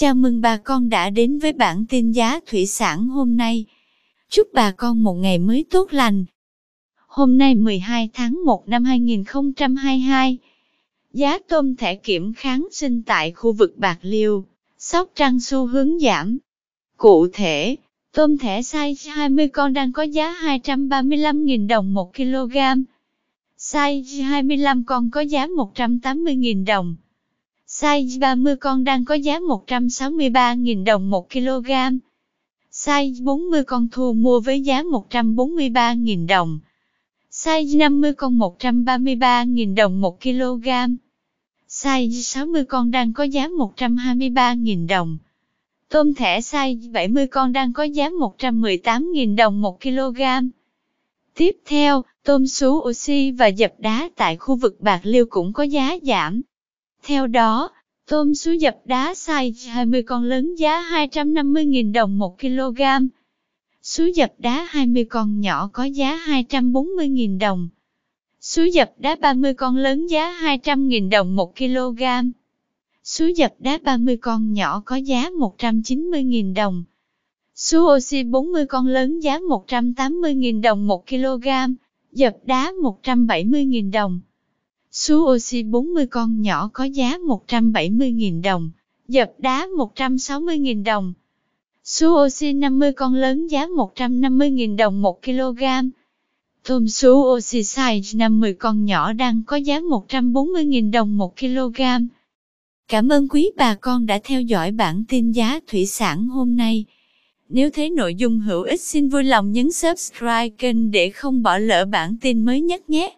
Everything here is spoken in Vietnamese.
Chào mừng bà con đã đến với bản tin giá thủy sản hôm nay. Chúc bà con một ngày mới tốt lành. Hôm nay 12 tháng 1 năm 2022, giá tôm thẻ kiểm kháng sinh tại khu vực Bạc Liêu, Sóc Trăng xu hướng giảm. Cụ thể, tôm thẻ size 20 con đang có giá 235.000 đồng 1 kg. Size 25 con có giá 180.000 đồng. Size 30 con đang có giá 163.000 đồng 1 kg. Size 40 con thu mua với giá 143.000 đồng. Size 50 con 133.000 đồng 1 kg. Size 60 con đang có giá 123.000 đồng. Tôm thẻ size 70 con đang có giá 118.000 đồng 1 kg. Tiếp theo, tôm sú oxy và dập đá tại khu vực Bạc Liêu cũng có giá giảm. Theo đó, tôm sú dập đá size 20 con lớn giá 250.000 đồng 1 kg. Sú dập đá 20 con nhỏ có giá 240.000 đồng. Sú dập đá 30 con lớn giá 200.000 đồng 1 kg. Sú dập đá 30 con nhỏ có giá 190.000 đồng. Sú oxy 40 con lớn giá 180.000 đồng 1 kg. Dập đá 170.000 đồng. Sú oxy 40 con nhỏ có giá 170.000 đồng. Dập đá 160.000 đồng. Sú oxy 50 con lớn giá 150.000 đồng 1 kg. Tôm sú oxy size 50 con nhỏ đang có giá 140.000 đồng 1 kg. Cảm ơn quý bà con đã theo dõi bản tin giá thủy sản hôm nay. Nếu thấy nội dung hữu ích, xin vui lòng nhấn subscribe kênh để không bỏ lỡ bản tin mới nhất nhé.